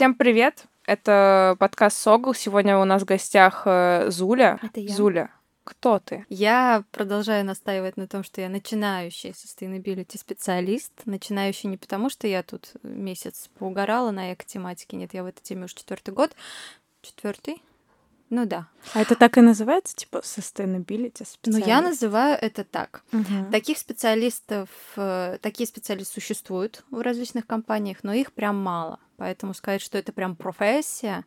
Всем привет! Это подкаст Согл. Сегодня у нас в гостях э, Зуля. Это я. Зуля, кто ты? Я продолжаю настаивать на том, что я начинающий sustainability специалист. Начинающий не потому, что я тут месяц поугорала на эко-тематике. Нет, я в этой теме уже четвертый год. Четвертый? Ну да. А это так и называется, типа sustainability специалист? Но я называю это так. Мгм. Таких специалистов, э, такие специалисты существуют в различных компаниях, но их прям мало. Поэтому сказать, что это прям профессия,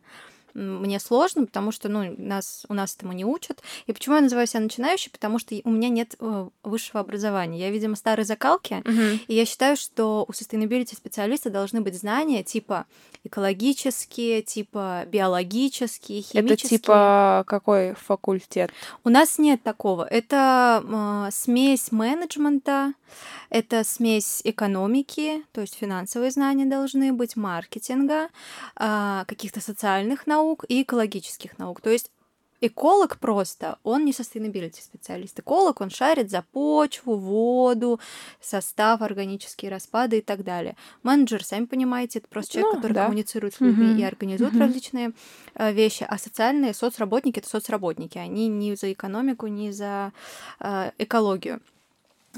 мне сложно, потому что ну, нас, у нас этому не учат. И почему я называю себя начинающей? Потому что у меня нет э, высшего образования. Я, видимо, старой закалки, и я считаю, что у sustainability специалиста должны быть знания типа экологические, типа биологические, Это химические. типа какой факультет? У нас нет такого. Это а, смесь менеджмента, это смесь экономики, то есть финансовые знания должны быть, маркетинга, а, каких-то социальных наук и экологических наук. То есть эколог просто, он не sustainability специалист. Эколог, он шарит за почву, воду, состав, органические распады и так далее. Менеджер, сами понимаете, это просто человек, Ну, который да. коммуницирует с людьми Мгм. и организует Мгм. различные э, вещи, а социальные соцработники это соцработники, они не за экономику, не за э, экологию.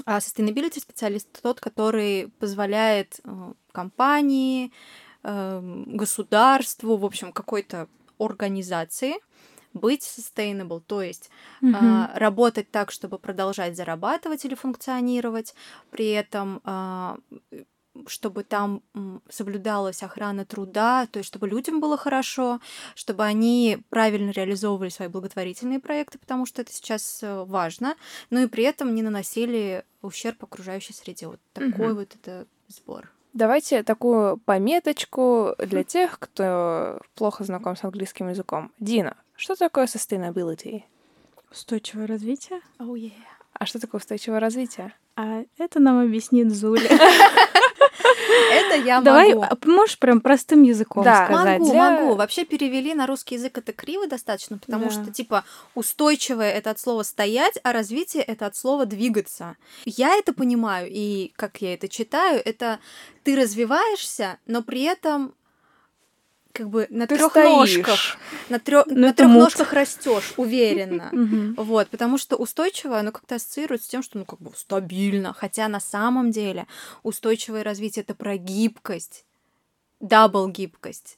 А sustainability специалист тот, который позволяет э, компании, государству, в общем, какой-то организации быть sustainable, то есть Мгм. а, работать так, чтобы продолжать зарабатывать или функционировать, при этом а, чтобы там соблюдалась охрана труда, то есть чтобы людям было хорошо, чтобы они правильно реализовывали свои благотворительные проекты, потому что это сейчас э, важно, но и при этом не наносили ущерб окружающей среде. Вот такой Мгм. вот это сбор. Давайте такую пометочку для тех, кто плохо знаком с английским языком. Дина, что такое sustainability? Устойчивое развитие. Oh, yeah. А что такое устойчивое развитие? А это нам объяснит Зуля. Я Давай, могу. а можешь прям простым языком Да. сказать? Могу, Для- могу. Вообще перевели на русский язык это криво достаточно, потому Да. что, типа, устойчивое это от слова стоять, а развитие это от слова двигаться. Я это понимаю, и как я это читаю, это ты развиваешься, но при этом как бы на трех ножках, на, трё- Ну, на трех ножках растешь уверенно. Вот, потому что устойчивое, оно как-то ассоциируется с тем, что, ну, как бы стабильно. Хотя на самом деле устойчивое развитие это про гибкость, double гибкость.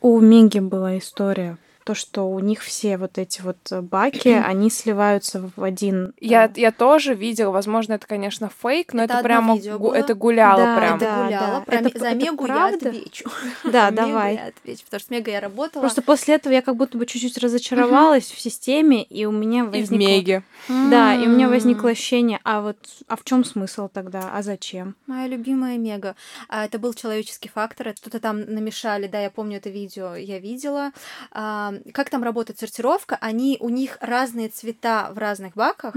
У Минги была история, то, что у них все вот эти вот баки, они сливаются в один... Я, э, я тоже видела, возможно, это, конечно, фейк, но Это это, прямо гу- это гуляло Да, прям. да. гуляла. Про Это за это Мегу я правда? отвечу. Да, давай. я отвечу, потому что с Мегой я работала. Просто после этого я как будто бы чуть-чуть разочаровалась в системе, и у меня И в возникло... Меге. Да, и у меня возникло ощущение, а вот а в чем смысл тогда? А зачем? Моя любимая Мега. А, это был человеческий фактор. это Что-то там намешали, да, я помню это видео, я видела. А, как там работает сортировка? Они, у них разные цвета в разных баках,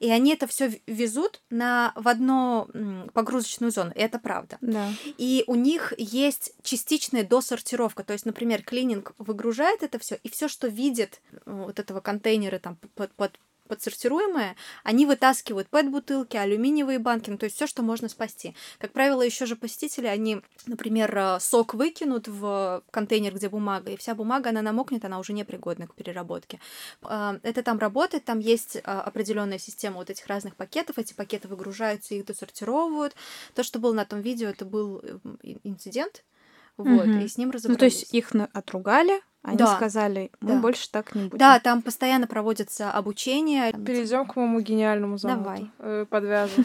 и они это все везут на, в одну погрузочную зону. И это правда. Да. И у них есть частичная досортировка. То есть, например, клининг выгружает это все, и все, что видит э, вот этого контейнера там под, под подсортируемое, они вытаскивают пэт-бутылки, алюминиевые банки, ну, то есть все, что можно спасти. Как правило, еще же посетители, они, например, э, сок выкинут в контейнер, где бумага, и вся бумага, она намокнет, она уже непригодна к переработке. Э, Это там работает, там есть э, определенная система вот этих разных пакетов, эти пакеты выгружаются, их досортировывают. То, что было на том видео, это был э, ин- инцидент, вот, Мгм. и с ним Ну, разобрались. то есть их отругали, они Да. сказали, мы Да. больше так не будем. Да, там постоянно проводятся обучения. Перейдем к моему гениальному замыслу. Давай. Э, Подвяжу.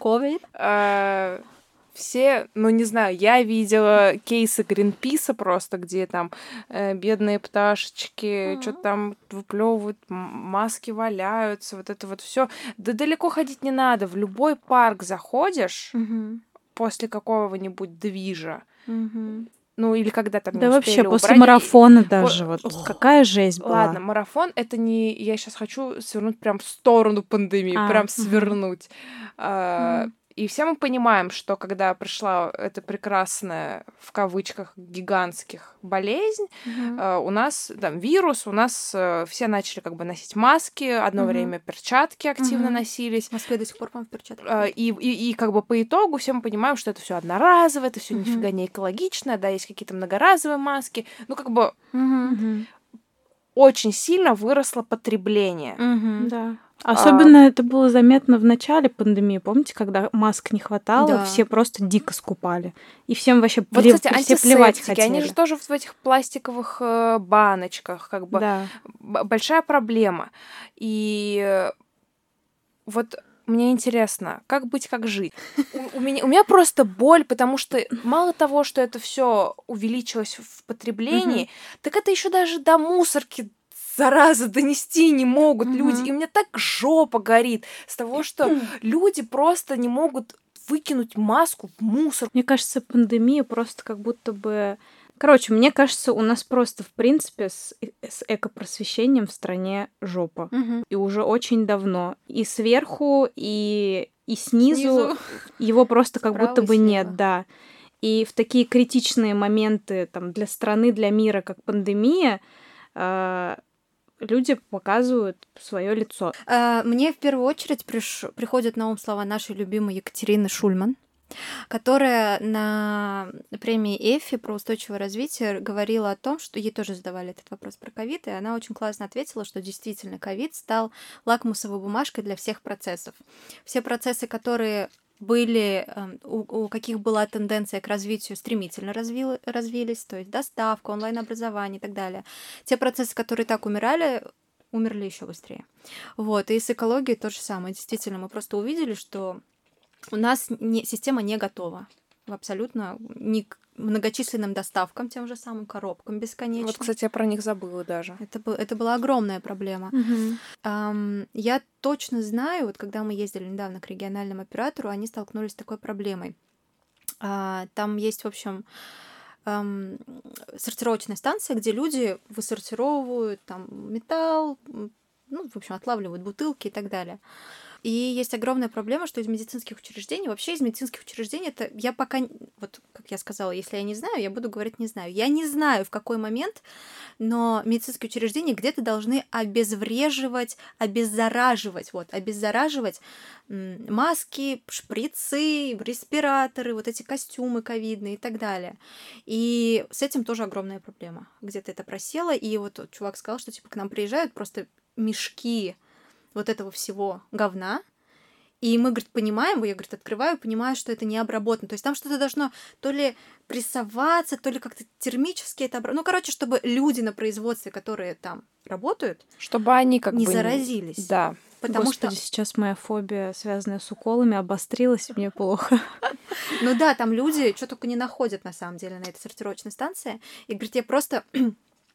COVID. Все, ну не знаю, я видела кейсы Гринписа просто, где там э, бедные пташечки Мгм. что-то там выплевывают, м- маски валяются, вот это вот все. Да далеко ходить не надо. В любой парк заходишь Мгм. после какого-нибудь движа, Ну или когда там не Да вообще, после убрать. марафона даже, вот Ох. какая жесть была. Ладно, марафон это не. Я сейчас хочу свернуть прям в сторону пандемии, А, прям свернуть. А, Мгм. И все мы понимаем, что когда пришла эта прекрасная, в кавычках, гигантских болезнь, Мгм. э, у нас там вирус, у нас э, все начали как бы носить маски, одно Мгм. время перчатки активно Мгм. носились. В Москве до сих пор, по-моему, в перчатках. Э, И, и, и как бы по итогу все мы понимаем, что это все одноразово, это все Мгм. нифига не экологично, да, есть какие-то многоразовые маски. Ну, как бы Мгм. очень сильно выросло потребление. Мгм. Да. Особенно это было заметно в начале пандемии. Помните, когда масок не хватало, Да. все просто дико скупали. И всем вообще Вот, плев- кстати, все плевать хотели. они же тоже в этих пластиковых э, баночках, как бы Да. большая проблема. И вот мне интересно, как быть, как жить. У, у меня, у меня просто боль, потому что мало того, что это все увеличилось в потреблении, так это еще даже до мусорки зараза донести не могут Мгм. люди. И мне так жопа горит с того, что люди просто не могут выкинуть маску в мусор. Мне кажется, пандемия просто как будто бы... Короче, мне кажется, у нас просто, в принципе, с, э- с экопросвещением в стране жопа. Мгм. И уже очень давно. И сверху, и, и снизу, Снизу. его просто как Справа будто бы слева. нет, да. И в такие критичные моменты там, для страны, для мира, как пандемия, э, люди показывают свое лицо. А, Мне в первую очередь приш- приходят на ум слова нашей любимой Екатерины Шульман, которая на премии Эфи про устойчивое развитие говорила о том, что ей тоже задавали этот вопрос про ковид, и она очень классно ответила, что действительно ковид стал лакмусовой бумажкой для всех процессов. Все процессы, которые были, эм, у, каких была тенденция к развитию, стремительно развили- развились, то есть доставка, онлайн-образование и так далее. Те процессы, которые так умирали, умерли еще быстрее. Вот, и с экологией то же самое. Действительно, мы просто увидели, что у нас не, система не готова абсолютно ни к многочисленным доставкам, тем же самым коробкам бесконечным. Вот, кстати, я про них забыла даже. это, был- это была огромная проблема. Ам, я точно знаю, вот когда мы ездили недавно к региональному оператору, они столкнулись с такой проблемой. А, там есть, в общем, ам, сортировочная станция, где люди высортировывают там металл, ну, в общем, отлавливают бутылки и так далее. И есть огромная проблема, что из медицинских учреждений, вообще из медицинских учреждений, это я пока, вот как я сказала, если я не знаю, я буду говорить не знаю. Я не знаю, в какой момент, но медицинские учреждения где-то должны обезвреживать, обеззараживать, вот, обеззараживать маски, шприцы, респираторы, вот эти костюмы ковидные и так далее. И с этим тоже огромная проблема. Где-то это просело, и вот чувак сказал, что типа к нам приезжают просто мешки вот этого всего говна, и мы, говорит, понимаем, я, говорит, открываю, понимаю, что это не обработано. То есть там что-то должно то ли прессоваться, то ли как-то термически это обработано. Ну, короче, чтобы люди на производстве, которые там работают, Чтобы они как не бы... заразились. Да. Потому Господи, что, сейчас моя фобия, связанная с уколами, обострилась, мне плохо. ну да, там люди что только не находят на самом деле на этой сортировочной станции. И говорит, я просто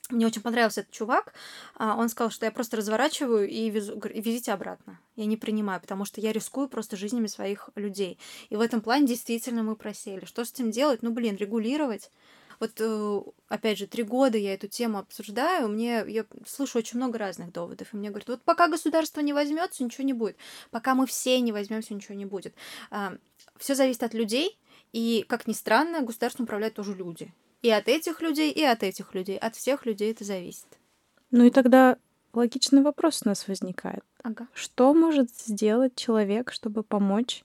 мне очень понравился этот чувак. А, Он сказал, что я просто разворачиваю и везу, везите обратно. Я не принимаю, потому что я рискую просто жизнями своих людей. И в этом плане действительно мы просели. Что с этим делать? Ну, блин, регулировать. Вот, э, опять же, три года я эту тему обсуждаю, мне я слышу очень много разных доводов, и мне говорят, вот пока государство не возьмется, ничего не будет, пока мы все не возьмемся, ничего не будет. Все зависит от людей, и, как ни странно, государством управляют тоже люди. И от этих людей, и от этих людей. От всех людей это зависит. Ну и тогда логичный вопрос у нас возникает. Ага. Что может сделать человек, чтобы помочь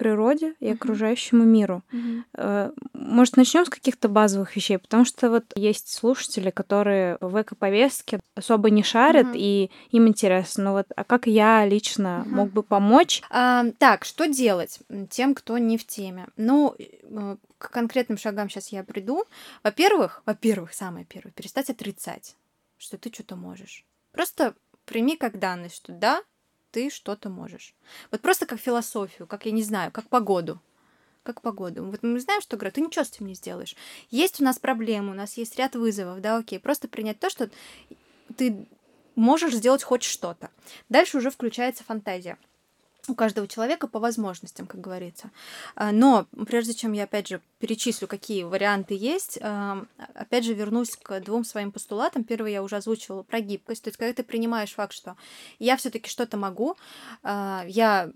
природе и окружающему миру? Э, Может, начнем с каких-то базовых вещей, потому что вот есть слушатели, которые в эко-повестке особо не шарят, Мгм. и им интересно, ну вот, а как я лично Мгм. мог бы помочь? А, так, что делать тем, кто не в теме? Ну, э, к конкретным шагам сейчас я приду. Во-первых, во-первых, самое первое, перестать отрицать, что ты что-то можешь. Просто прими как данность, что да, ты что-то можешь. Вот просто как философию, как, я не знаю, как погоду. Как погоду. Вот мы знаем, что, говорят, ты ничего с этим не сделаешь. Есть у нас проблемы, у нас есть ряд вызовов, да, окей. Просто принять то, что ты можешь сделать хоть что-то. Дальше уже включается фантазия у каждого человека по возможностям, как говорится. А, Но прежде чем я, опять же, перечислю, какие варианты есть, а, опять же, вернусь к двум своим постулатам. Первый я уже озвучивала про гибкость. То есть, когда ты принимаешь факт, что я все таки что-то могу, а, я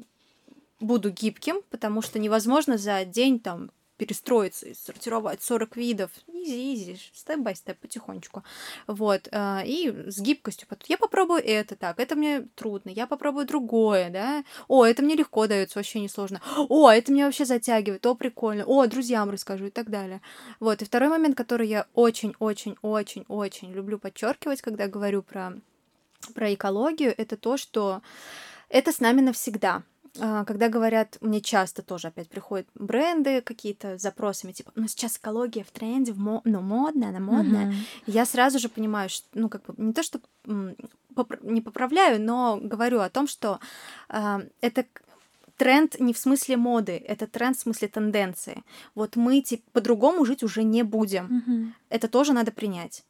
буду гибким, потому что невозможно за день там перестроиться и сортировать 40 видов. Easy-easy, step-by-step, потихонечку. Вот. а, И с гибкостью. Я попробую это так, это мне трудно. Я попробую другое, да. О, это мне легко дается, вообще не сложно. О, это меня вообще затягивает, о, прикольно. О, друзьям расскажу и так далее. Вот. И второй момент, который я очень-очень-очень-очень люблю подчеркивать, когда говорю про, про экологию, это то, что это с нами навсегда когда говорят, мне часто тоже опять приходят бренды какие-то с запросами, типа, ну сейчас экология в тренде, в мо... ну модная, она модная. И Я сразу же понимаю, что, ну как бы не то, что не поправляю, но говорю о том, что а, это тренд не в смысле моды, это тренд в смысле тенденции. Вот мы типа по-другому жить уже не будем. Мгм. Это тоже надо принять.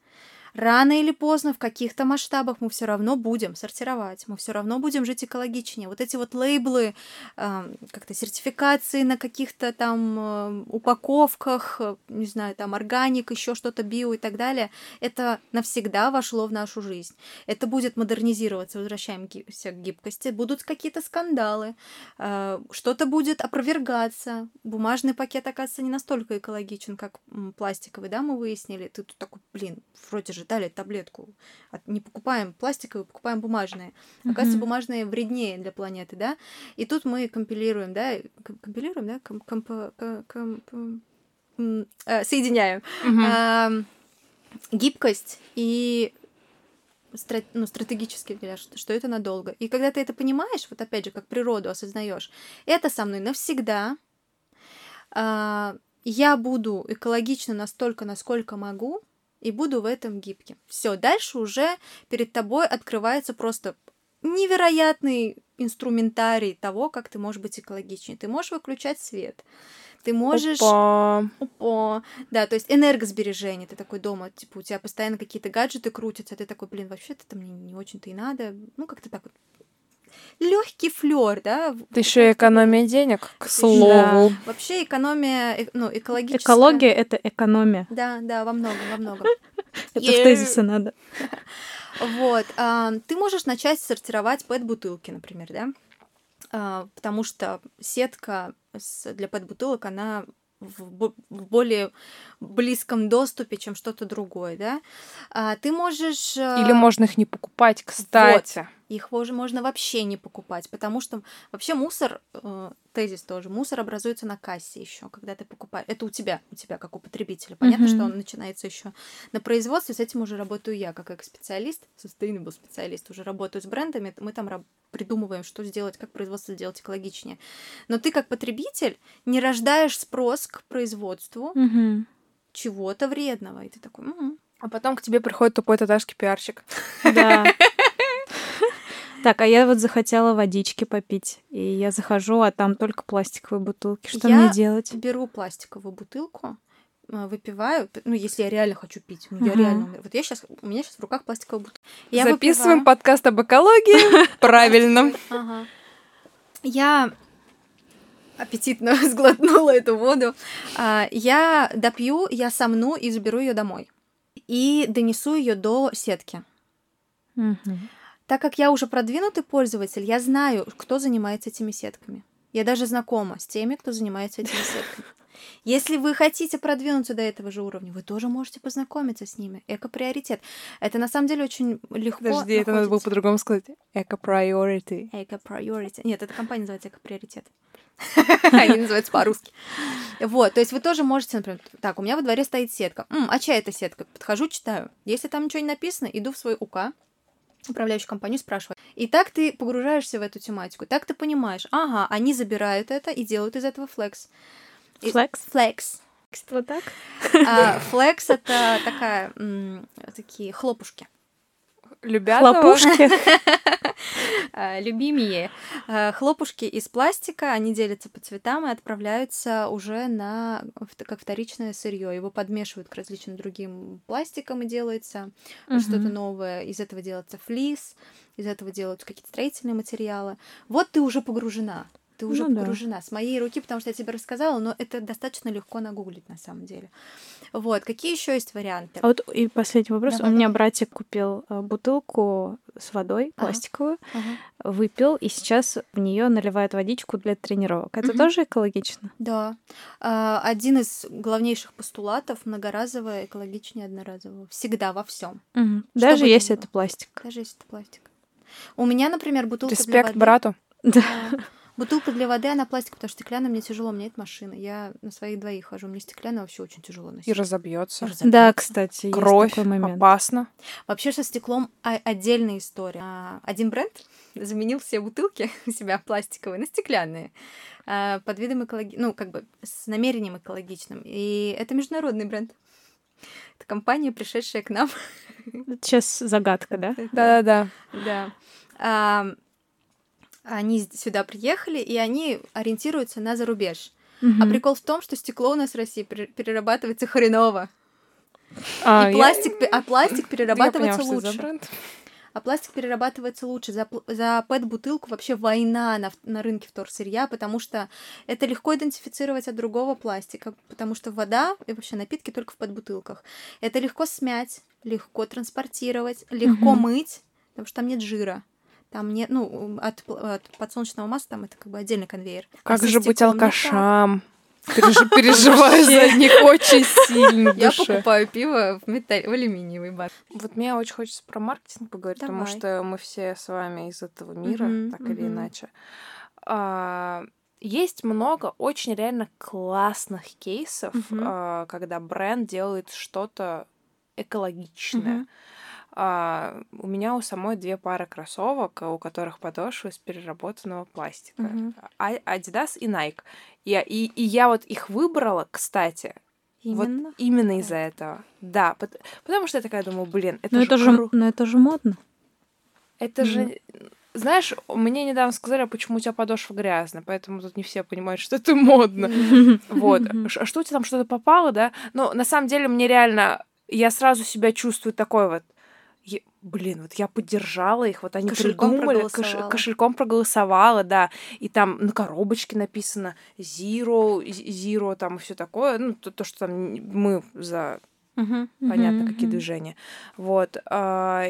Рано или поздно в каких-то масштабах мы все равно будем сортировать, мы все равно будем жить экологичнее. Вот эти вот лейблы, эм, как-то сертификации на каких-то там э, упаковках, э, не знаю, там органик, еще что-то био и так далее, это навсегда вошло в нашу жизнь. Это будет модернизироваться, возвращаемся к гибкости, будут какие-то скандалы, э, что-то будет опровергаться. Бумажный пакет, оказывается, не настолько экологичен, как пластиковый, да, мы выяснили. Ты тут такой, блин, вроде же дали таблетку. Не покупаем пластиковые, покупаем бумажные. Оказывается, бумажные вреднее для планеты, да. И тут мы компилируем, да, ком- компилируем, да, м, э, соединяем гибкость и ну, стратегический взгляд, что, что это надолго. И когда ты это понимаешь, вот опять же, как природу осознаешь, это со мной навсегда. А, я буду экологична настолько, насколько могу, и буду в этом гибким. Все, дальше уже перед тобой открывается просто невероятный инструментарий того, как ты можешь быть экологичнее. Ты можешь выключать свет. Ты можешь... Опа. Опа. Да, то есть энергосбережение. Ты такой дома, типа, у тебя постоянно какие-то гаджеты крутятся, ты такой, блин, вообще это мне не очень-то и надо. Ну, как-то так вот. Легкий флер, да? Это еще и экономия денег, к слову. Вообще экономия, э, ну, экологическая... Экология — это экономия. Да, да, во многом, во многом. Это в тезисы надо. Вот. а, Ты можешь начать сортировать пэт-бутылки, например, да? А, Потому что сетка для пэт-бутылок, она в бо- в более близком доступе, чем что-то другое, да? А, Ты можешь... а, Или можно их не покупать, кстати. Их уже можно вообще не покупать, потому что вообще мусор, э, тезис тоже, мусор образуется на кассе еще, когда ты покупаешь. Это у тебя, у тебя как у потребителя. Понятно, Мгм. что он начинается еще на производстве, с этим уже работаю я, как экс-специалист, sustainable специалист, уже работаю с брендами, мы там раб- придумываем, что сделать, как производство сделать экологичнее. Но ты как потребитель не рождаешь спрос к производству Мгм. чего-то вредного, и ты такой, «М, А потом к тебе приходит тупой татарский пиарщик. Да. Так, а я вот захотела водички попить. И я захожу, а там только пластиковые бутылки. Что Я мне делать? беру пластиковую бутылку, э, выпиваю, ну, если я реально хочу пить, ну, я Мгм. реально, умер- вот я сейчас, у меня сейчас в руках пластиковая бутылка. Я Записываем выпиваю. подкаст об экологии. Правильно. Ага. Я аппетитно сглотнула эту воду. А, Я допью, я сомну и заберу ее домой. И донесу ее до сетки. Мгм. Так как я уже продвинутый пользователь, я знаю, кто занимается этими сетками. Я даже знакома с теми, кто занимается этими сетками. Если вы хотите продвинуться до этого же уровня, вы тоже можете познакомиться с ними. Эко-приоритет. Это на самом деле очень легко Подожди, это надо было находится. по-другому сказать. Эко-приорити. Эко-приоритет. Нет, эта компания называется Эко-приоритет. Они называются по-русски. Вот, то есть вы тоже можете, например, так, у меня во дворе стоит сетка. А чья это сетка? Подхожу, читаю. Если там ничего не написано, иду в свой УК, управляющую компанию, спрашиваю. И так ты погружаешься в эту тематику, так ты понимаешь, ага, они забирают это и делают из этого флекс. Флекс? Флекс. Вот так? А, Флекс это такая, такие хлопушки. Любят Хлопушки. А, любимые а, хлопушки из пластика, они делятся по цветам и отправляются уже на как вторичное сырье. Его подмешивают к различным другим пластикам и делается что-то Мгм. новое. Из этого делается флис, из этого делаются какие-то строительные материалы. Вот ты уже погружена. Ты уже Ну да. погружена. С моей руки, потому что я тебе рассказала, но это достаточно легко нагуглить на самом деле. Вот. Какие еще есть варианты? А вот и последний вопрос. Давай, У меня давай. братик купил э, бутылку с водой пластиковую, Ага. выпил, и сейчас в нее наливает водичку для тренировок. Это Мгм. тоже экологично? Да. А, Один из главнейших постулатов многоразовое экологичнее одноразового. Всегда во всем. Что Даже если это пластик. Даже если это пластик. У меня, например, бутылка для Респект воды. брату. Да. Бутылка для воды, она пластик, потому что стеклянная мне тяжело, у меня это машина. Я на своих двоих хожу, мне стеклянная вообще очень тяжело носить. И разобьется. Да, кстати, Кровь, есть такой момент. опасно. Вообще со стеклом отдельная история. А, Один бренд заменил все бутылки у себя пластиковые на стеклянные а, под видом экологи... ну, как бы с намерением экологичным. И это международный бренд. Это компания, пришедшая к нам. Сейчас загадка, да? Да-да-да. Да. А, Они сюда приехали, и они ориентируются на зарубеж. А Мгм. прикол в том, что стекло у нас в России пере- перерабатывается хреново. А, и я- пластик, а пластик я перерабатывается поняла, это за лучше. А пластик перерабатывается лучше. За, за пэт-бутылку вообще война на, на рынке вторсырья, потому что это легко идентифицировать от другого пластика, потому что вода и вообще напитки только в пэт-бутылках. Это легко смять, легко транспортировать, легко Мгм. мыть, потому что там нет жира. Там нет, ну, от, от подсолнечного масла там это как бы отдельный конвейер. А Как со же быть алкашам? Переж- Переживаю за них очень сильно Я покупаю пиво в, металл... в алюминиевой банке. Вот мне очень хочется про маркетинг поговорить, потому Давай. что мы все с вами из этого мира, Мгм, так или мгм. иначе. А, Есть много очень реально классных кейсов, Мгм. а, когда бренд делает что-то экологичное. Мгм. А, у меня у самой две пары кроссовок, у которых подошвы из переработанного пластика. А- Adidas и Nike. Я, и, и я вот их выбрала, кстати, Именно. вот именно из-за этого. Да, пот- потому что я такая думаю, блин, это Но же это же, кру- но это же модно. Это же... Знаешь, мне недавно сказали, а почему у тебя подошва грязная, поэтому тут не все понимают, что это модно. Вот. Ш- А что у тебя там что-то попало, да? Но на самом деле мне реально... Я сразу себя чувствую такой вот... е- Блин, вот я поддержала их, вот они Кошельком придумали, кош- проголосовала. кошельком проголосовала, да, и там на коробочке написано zero, zero, там и все такое, ну то, то, что там мы за Мгм. понятно, Мгм, какие мгм. движения. Вот. а,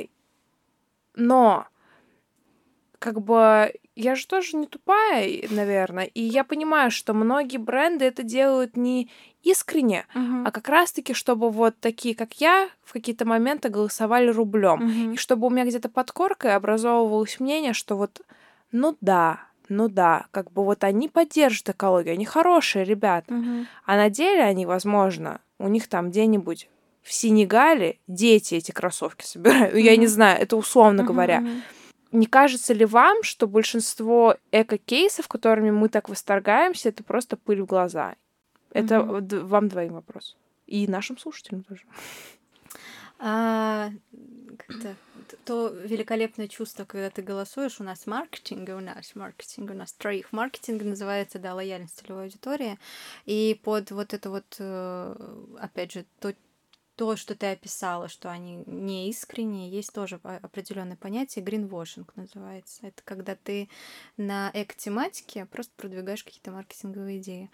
Но как бы я же тоже не тупая, наверное, и я понимаю, что многие бренды это делают не искренне, Мгм. а как раз-таки, чтобы вот такие, как я, в какие-то моменты голосовали рублем. Мгм. И чтобы у меня где-то под коркой образовывалось мнение, что вот, ну да, ну да, как бы вот они поддержат экологию, они хорошие ребята. Мгм. А на деле они, возможно, у них там где-нибудь в Сенегале дети эти кроссовки собирают. Ну, Я не знаю, это условно Мгм, говоря. мгм. Не кажется ли вам, что большинство эко-кейсов, которыми мы так восторгаемся, это просто пыль в глаза? Это д- вам двоим вопрос. И нашим слушателям тоже. А, как-то то великолепное чувство, когда ты голосуешь, у нас маркетинг, у нас маркетинг, у нас троих маркетинг называется, да, лояльность целевой аудитории. И под вот это вот, э, опять же, то, то, что ты описала, что они не искренние, есть тоже определенное понятие, greenwashing называется. Это когда ты на эко-тематике просто продвигаешь какие-то маркетинговые идеи.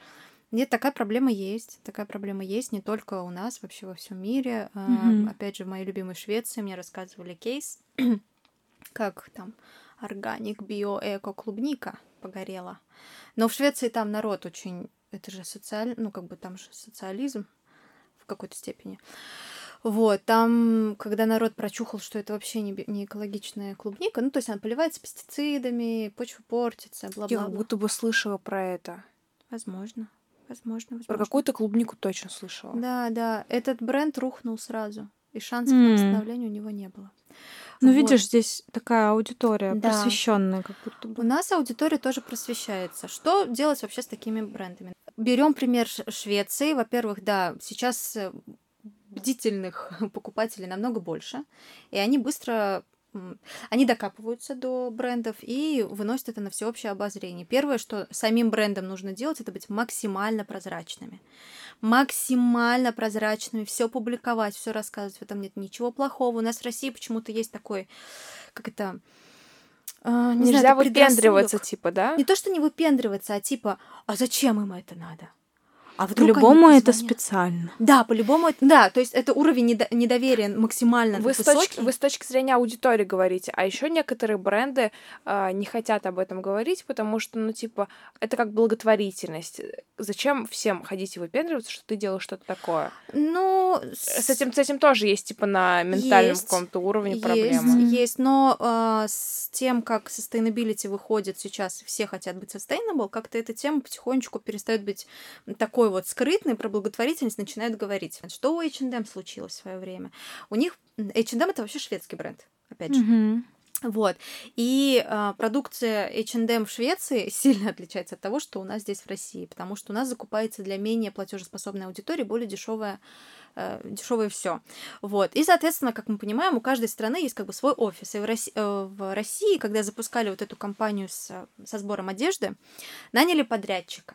Нет, такая проблема есть. Такая проблема есть не только у нас, вообще во всем мире. Мгм. Опять же, в моей любимой Швеции мне рассказывали кейс, как там органик, био, эко, клубника погорела. Но в Швеции там народ очень... Это же социаль... Ну, как бы там же социализм какой-то степени. Вот, там, когда народ прочухал, что это вообще не, не экологичная клубника, ну, то есть она поливается пестицидами, почва портится, Я бла-бла-бла. как будто бы слышала про это. Возможно, возможно, возможно. Про какую-то клубнику точно слышала. Да, да, этот бренд рухнул сразу, и шансов М. на восстановление у него не было. Ну, Вот. видишь, здесь такая аудитория Да. просвещенная, как будто У бы. нас аудитория тоже просвещается. Что делать вообще с такими брендами? Берем пример Швеции. Во-первых, да, сейчас э, бдительных покупателей намного больше, и они быстро они докапываются до брендов и выносят это на всеобщее обозрение. Первое, что самим брендам нужно делать, это быть максимально прозрачными. Максимально прозрачными, все публиковать, все рассказывать. В этом нет ничего плохого. У нас в России почему-то есть такой, как это, а, не Нельзя знаю, выпендриваться, типа, да? Не то, что не выпендриваться, а типа, а зачем им это надо? А вдруг По-любому это специально. Да, по-любому это... Да, то есть это уровень недо- недоверия максимально Вы с, высокий. точки, вы с точки зрения аудитории говорите, а еще некоторые бренды а, не хотят об этом говорить, потому что, ну, типа, это как благотворительность. Зачем всем ходить и выпендриваться, что ты делаешь что-то такое? Ну, С этим, с этим тоже есть, типа, на ментальном Есть, каком-то уровне есть, проблема. есть, но а, с тем, как sustainability выходит сейчас, все хотят быть sustainable, как-то эта тема потихонечку перестает быть такой вот скрытной, про благотворительность начинают говорить. Что у H&M случилось в свое время? У них H&M это вообще шведский бренд, опять же. Мгм. Вот. И а, продукция H&M в Швеции сильно отличается от того, что у нас здесь в России, потому что у нас закупается для менее платежеспособной аудитории более дешевое дешевое все. Вот. И, соответственно, как мы понимаем, у каждой страны есть как бы свой офис. И в России, в России когда запускали вот эту кампанию с, со сбором одежды, наняли подрядчика.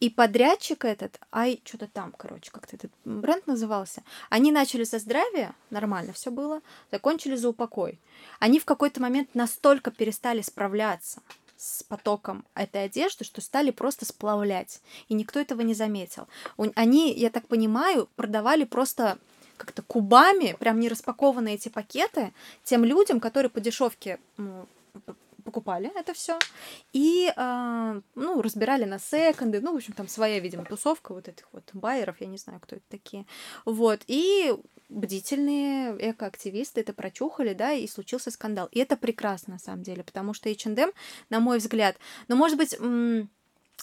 И подрядчик этот, ай, что-то там, короче, как-то этот бренд назывался, они начали со здравия, нормально все было, закончили за упокой. Они в какой-то момент настолько перестали справляться с потоком этой одежды, что стали просто сплавлять. И никто этого не заметил. Они, я так понимаю, продавали просто как-то кубами, прям не распакованные эти пакеты, тем людям, которые по дешевке ну, покупали это все и а, ну разбирали на секонды ну в общем там своя видимо тусовка вот этих вот байеров я не знаю кто это такие вот и бдительные экоактивисты это прочухали, да, и случился скандал. И это прекрасно, на самом деле, потому что H&M, на мой взгляд, ну, может быть,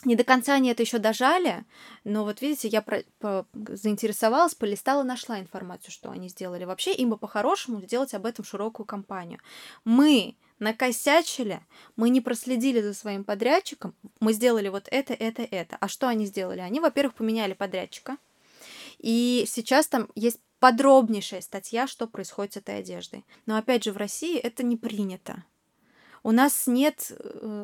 не до конца они это еще дожали, но вот видите, я про- по- заинтересовалась, полистала, нашла информацию, что они сделали. Вообще им бы по-хорошему сделать об этом широкую кампанию. Мы накосячили, мы не проследили за своим подрядчиком, мы сделали вот это, это, это. А что они сделали? Они, во-первых, поменяли подрядчика, и сейчас там есть подробнейшая статья, что происходит с этой одеждой. Но опять же, в России это не принято. У нас нет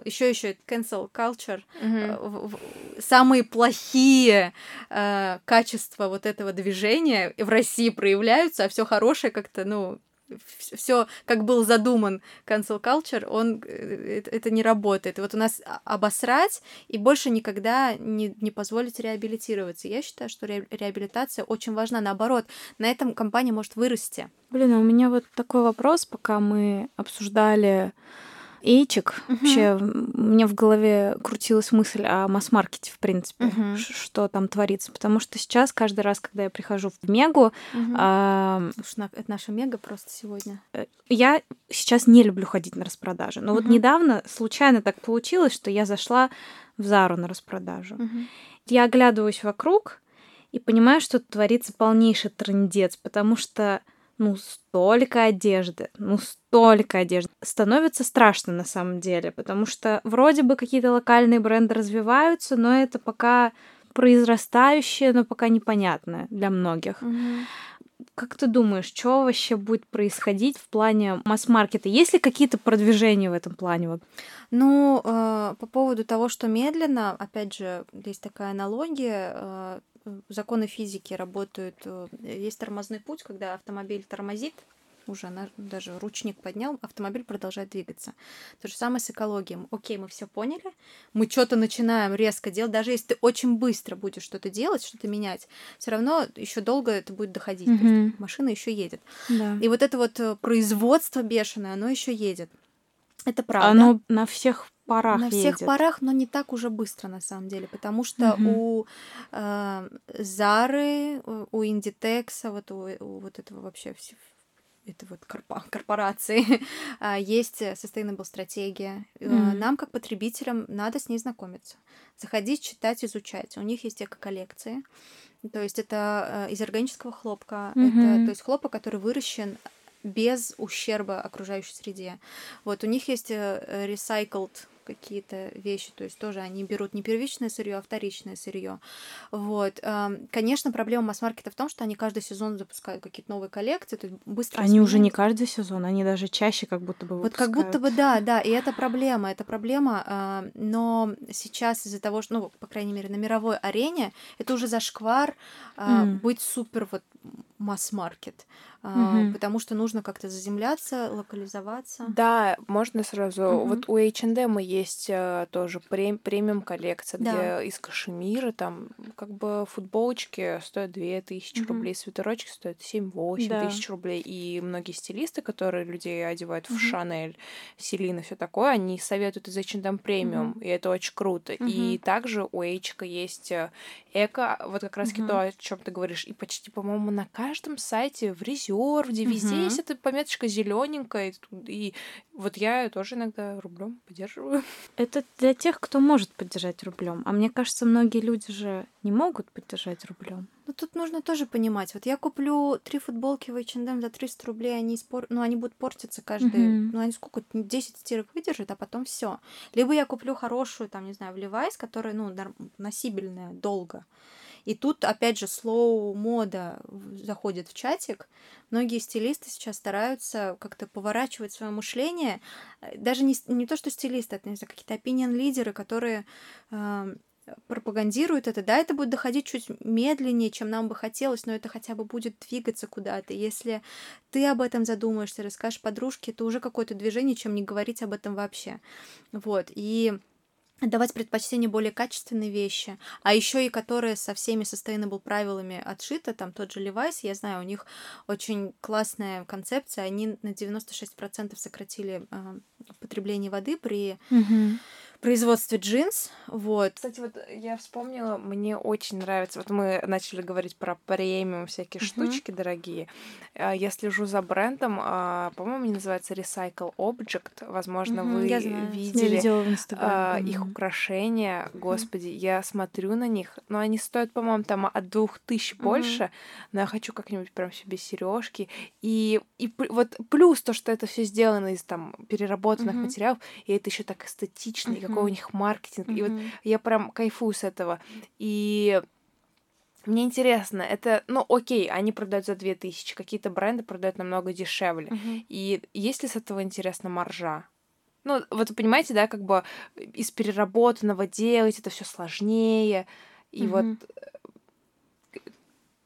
еще еще cancel culture. Э, в- Самые плохие э, качества вот этого движения в России проявляются, а все хорошее как-то, ну, все, как был задуман cancel culture, он э, это, это не работает. И вот у нас обосрать и больше никогда не, не позволить реабилитироваться. Я считаю, что ре- реабилитация очень важна. Наоборот, на этом компания может вырасти. Блин, а у меня вот такой вопрос, пока мы обсуждали Эйчик. Мгм. Вообще, м, у меня в голове крутилась мысль о масс-маркете, в принципе, ш- что там творится. Потому что сейчас, каждый раз, когда я прихожу в Мегу, а, Слушай, на- это наша мега просто сегодня. я сейчас не люблю ходить на распродажи. Но вот Мгм. недавно случайно так получилось, что я зашла в Зару на распродажу. Мгм. Я оглядываюсь вокруг и понимаю, что творится полнейший трындец, потому что ну, столько одежды, ну, столько одежды. Становится страшно на самом деле, потому что вроде бы какие-то локальные бренды развиваются, но это пока произрастающее, но пока непонятное для многих. Мгм. Как ты думаешь, что вообще будет происходить в плане масс-маркета? Есть ли какие-то продвижения в этом плане? Ну, э, по поводу того, что медленно, опять же, есть такая аналогия, э, законы физики работают, э, есть тормозной путь, когда автомобиль тормозит, уже на- даже ручник поднял, автомобиль продолжает двигаться. То же самое с экологией. Окей, мы все поняли, мы что-то начинаем резко делать, даже если ты очень быстро будешь что-то делать, что-то менять, все равно еще долго это будет доходить. То есть машина еще едет. Да. И вот это вот э, производство бешеное, оно еще едет. Это правда. Оно на всех парах На всех едет. парах, но не так уже быстро на самом деле, потому что Мгм. у э, Зары, у- Индитекса, вот у, у вот этого вообще все это вот корпо- корпорации а, есть sustainable стратегия. Мгм. Нам, как потребителям, надо с ней знакомиться. Заходить, читать, изучать. У них есть эко-коллекции. То есть это из органического хлопка. Мгм. Это, то есть хлопок, который выращен без ущерба окружающей среде. Вот у них есть э, recycled какие-то вещи, то есть тоже они берут не первичное сырье, а вторичное сырье. Вот. Эм, конечно, проблема масс-маркета в том, что они каждый сезон запускают какие-то новые коллекции, то есть быстро Они уже не каждый сезон, они даже чаще как будто бы Вот как будто бы да, да, и это проблема, это проблема, э, но сейчас из-за того, что, ну, по крайней мере, на мировой арене, это уже зашквар mm. быть супер вот масс-маркет, угу. потому что нужно как-то заземляться, локализоваться. Да, можно сразу. Угу. Вот у H&M есть э, тоже прем премиум коллекция, да. где из кашемира там как бы футболочки стоят 2000 угу. рублей, свитерочки стоят 7-8 да. тысяч рублей. И многие стилисты, которые людей одевают угу. в Шанель, Селина, все такое, они советуют из H&M премиум, угу. и это очень круто. Угу. И также у H есть э, эко, вот как раз угу. то, о чем ты говоришь, и почти, по-моему, на каждом сайте в резюме резервде, везде угу. есть эта пометочка зелененькая. И вот я тоже иногда рублем поддерживаю. Это для тех, кто может поддержать рублем. А мне кажется, многие люди же не могут поддержать рублем. Ну тут нужно тоже понимать. Вот я куплю три футболки в H&M за 300 рублей, они спор... ну они будут портиться каждый, mm-hmm. ну они сколько, 10 стирок выдержат, а потом все. Либо я куплю хорошую, там, не знаю, в Levi's, которая, ну, носибельная долго. И тут, опять же, слоу мода заходит в чатик. Многие стилисты сейчас стараются как-то поворачивать свое мышление. Даже не, не то, что стилисты, это, не знаю, какие-то опинион-лидеры, которые э, пропагандируют это, да, это будет доходить чуть медленнее, чем нам бы хотелось, но это хотя бы будет двигаться куда-то. Если ты об этом задумаешься, расскажешь подружке, это уже какое-то движение, чем не говорить об этом вообще. Вот, и давать предпочтение более качественные вещи, а еще и которые со всеми sustainable правилами отшиты, там тот же Levi's, я знаю, у них очень классная концепция, они на 96% сократили э, потребление воды при mm-hmm производстве джинс, вот. Кстати, вот я вспомнила, мне очень нравится, вот мы начали говорить про премиум всякие uh-huh. штучки дорогие. А, я слежу за брендом, а, по-моему, они называется Recycle Object, возможно, uh-huh, вы я знаю. видели uh, их украшения, господи, uh-huh. я смотрю на них, но они стоят, по-моему, там от двух тысяч uh-huh. больше, но я хочу как-нибудь прям себе сережки и и вот плюс то, что это все сделано из там переработанных uh-huh. материалов, и это еще так эстетично, uh-huh какой у них маркетинг. И вот я прям кайфую с этого. И мне интересно, это, ну, окей, они продают за 2000, какие-то бренды продают намного дешевле. Mm-hmm. И есть ли с этого интересно маржа? Ну, вот вы понимаете, да, как бы из переработанного делать это все сложнее. И mm-hmm. вот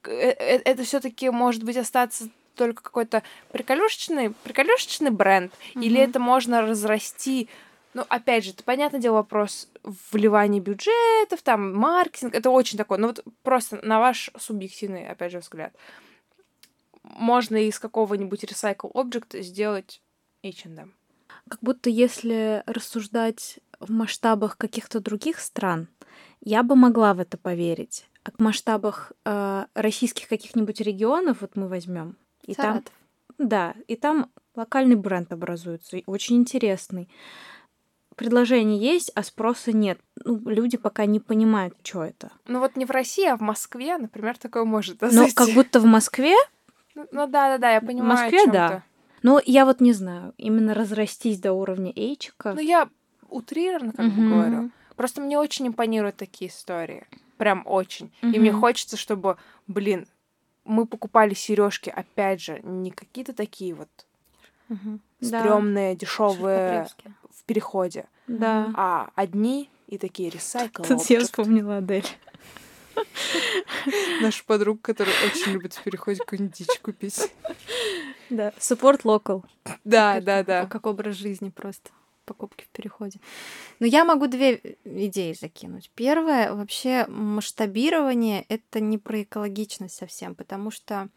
э, э, это все-таки может быть остаться только какой-то приколюшечный, приколюшечный бренд, mm-hmm. или это можно разрасти ну, опять же, это, понятное дело, вопрос вливания бюджетов, там, маркетинг, это очень такое, ну, вот просто на ваш субъективный, опять же, взгляд. Можно из какого-нибудь recycle object сделать H&M. Как будто если рассуждать в масштабах каких-то других стран, я бы могла в это поверить. А в масштабах э, российских каких-нибудь регионов, вот мы возьмем, и Саратов. там, да, и там локальный бренд образуется, очень интересный предложение есть, а спроса нет. Ну, люди пока не понимают, что это. Ну вот не в России, а в Москве, например, такое может Но как будто в Москве? Ну, ну да, да, да, я понимаю. В Москве, да. Но я вот не знаю, именно разрастись до уровня эйчика. Ну я утрированно как бы говорю. Просто мне очень импонируют такие истории. Прям очень. И мне хочется, чтобы, блин, мы покупали сережки, опять же, не какие-то такие вот угу. стрёмные, да. дешевые в переходе. Да. А одни и такие ресайкл. Тут я вспомнила Адель. Наша подруга, которая очень любит в переходе какую-нибудь дичь купить. Да, support local. Да, да, да. Как образ жизни просто покупки в переходе. Но я могу две идеи закинуть. Первое, вообще масштабирование — это не про экологичность совсем, потому что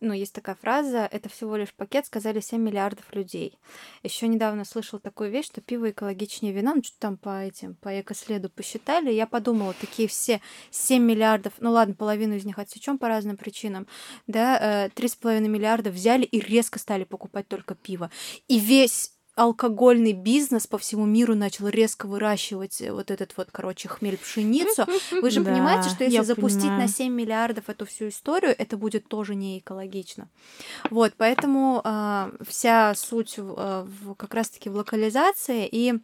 ну, есть такая фраза, это всего лишь пакет, сказали 7 миллиардов людей. Еще недавно слышал такую вещь, что пиво экологичнее вина, ну, что там по этим, по экоследу посчитали, я подумала, такие все 7 миллиардов, ну ладно, половину из них отсечем по разным причинам, да, 3,5 э, миллиарда взяли и резко стали покупать только пиво. И весь алкогольный бизнес по всему миру начал резко выращивать э, вот этот вот, короче, хмель пшеницу. Вы же да, понимаете, что если запустить понимаю. на 7 миллиардов эту всю историю, это будет тоже не экологично. Вот, поэтому э, вся суть в, э, в, как раз-таки в локализации и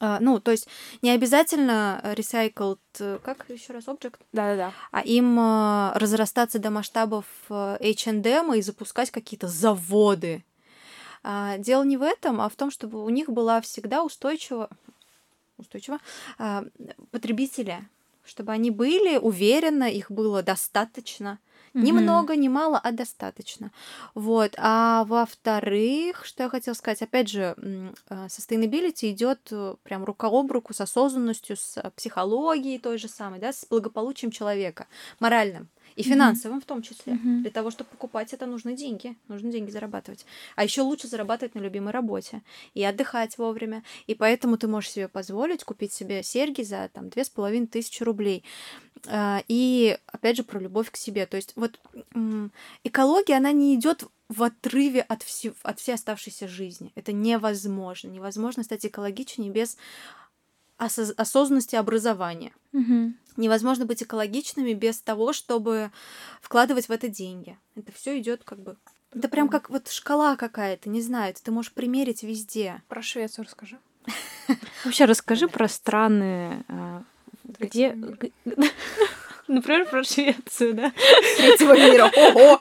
А, ну, то есть не обязательно recycled, э, как еще раз, object, Да-да-да. а им разрастаться до масштабов H&M и запускать какие-то заводы. А, дело не в этом, а в том, чтобы у них была всегда устойчива, устойчиво, а, потребители, чтобы они были уверены, их было достаточно. Ни Мгм. много, ни мало, а достаточно. Вот. А во-вторых, что я хотела сказать, опять же, э, sustainability идет э, прям рука об руку с осознанностью, с психологией той же самой, да, с благополучием человека, моральным и финансовым в том числе. Мгм. Для того, чтобы покупать это, нужны деньги. Нужно деньги зарабатывать. А еще лучше зарабатывать на любимой работе и отдыхать вовремя. И поэтому ты можешь себе позволить купить себе серьги за там две с половиной тысячи рублей. А, И опять же про любовь к себе. То есть вот экология, она не идет в отрыве от, всей, от всей оставшейся жизни. Это невозможно. Невозможно стать экологичнее без осоз- осознанности образования. Мгм. Невозможно быть экологичными без того, чтобы вкладывать в это деньги. Это все идет как бы. Это прям как вот шкала какая-то, не знаю, ты можешь примерить везде. Про Швецию расскажи. Вообще расскажи про страны, а, где... Например, про Швецию, да? Третьего мира. Ого!